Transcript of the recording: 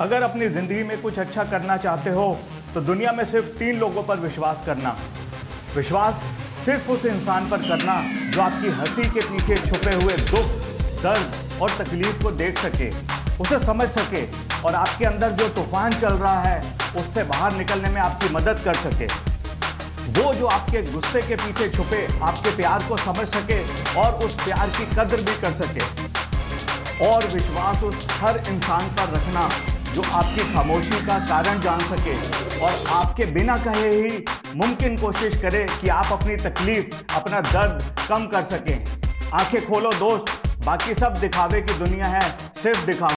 अगर अपनी ज़िंदगी में कुछ अच्छा करना चाहते हो तो दुनिया में सिर्फ़ तीन लोगों पर विश्वास करना। विश्वास सिर्फ़ उस इंसान पर करना जो आपकी हँसी के पीछे छुपे हुए दुख, दर्द और तकलीफ़ को देख सके, उसे समझ सके और आपके अंदर जो तूफ़ान चल रहा है, उससे बाहर निकलने में आपकी मदद कर सके। वो जो आपके गुस्से के पीछे छुपे, आपके प्यार को समझ सके और उस प्यार की कदर भी कर सके। और विश्वास उस हर इंसान पर रखना जो आपकी खामोशी का कारण जान सके और आपके बिना कहे ही मुमकिन कोशिश करे कि आप अपनी तकलीफ़, अपना दर्द कम कर सकें। आँखें खोलो दोस्त, बाकी सब दिखावे की दुनिया है, सिर्फ़ दिखा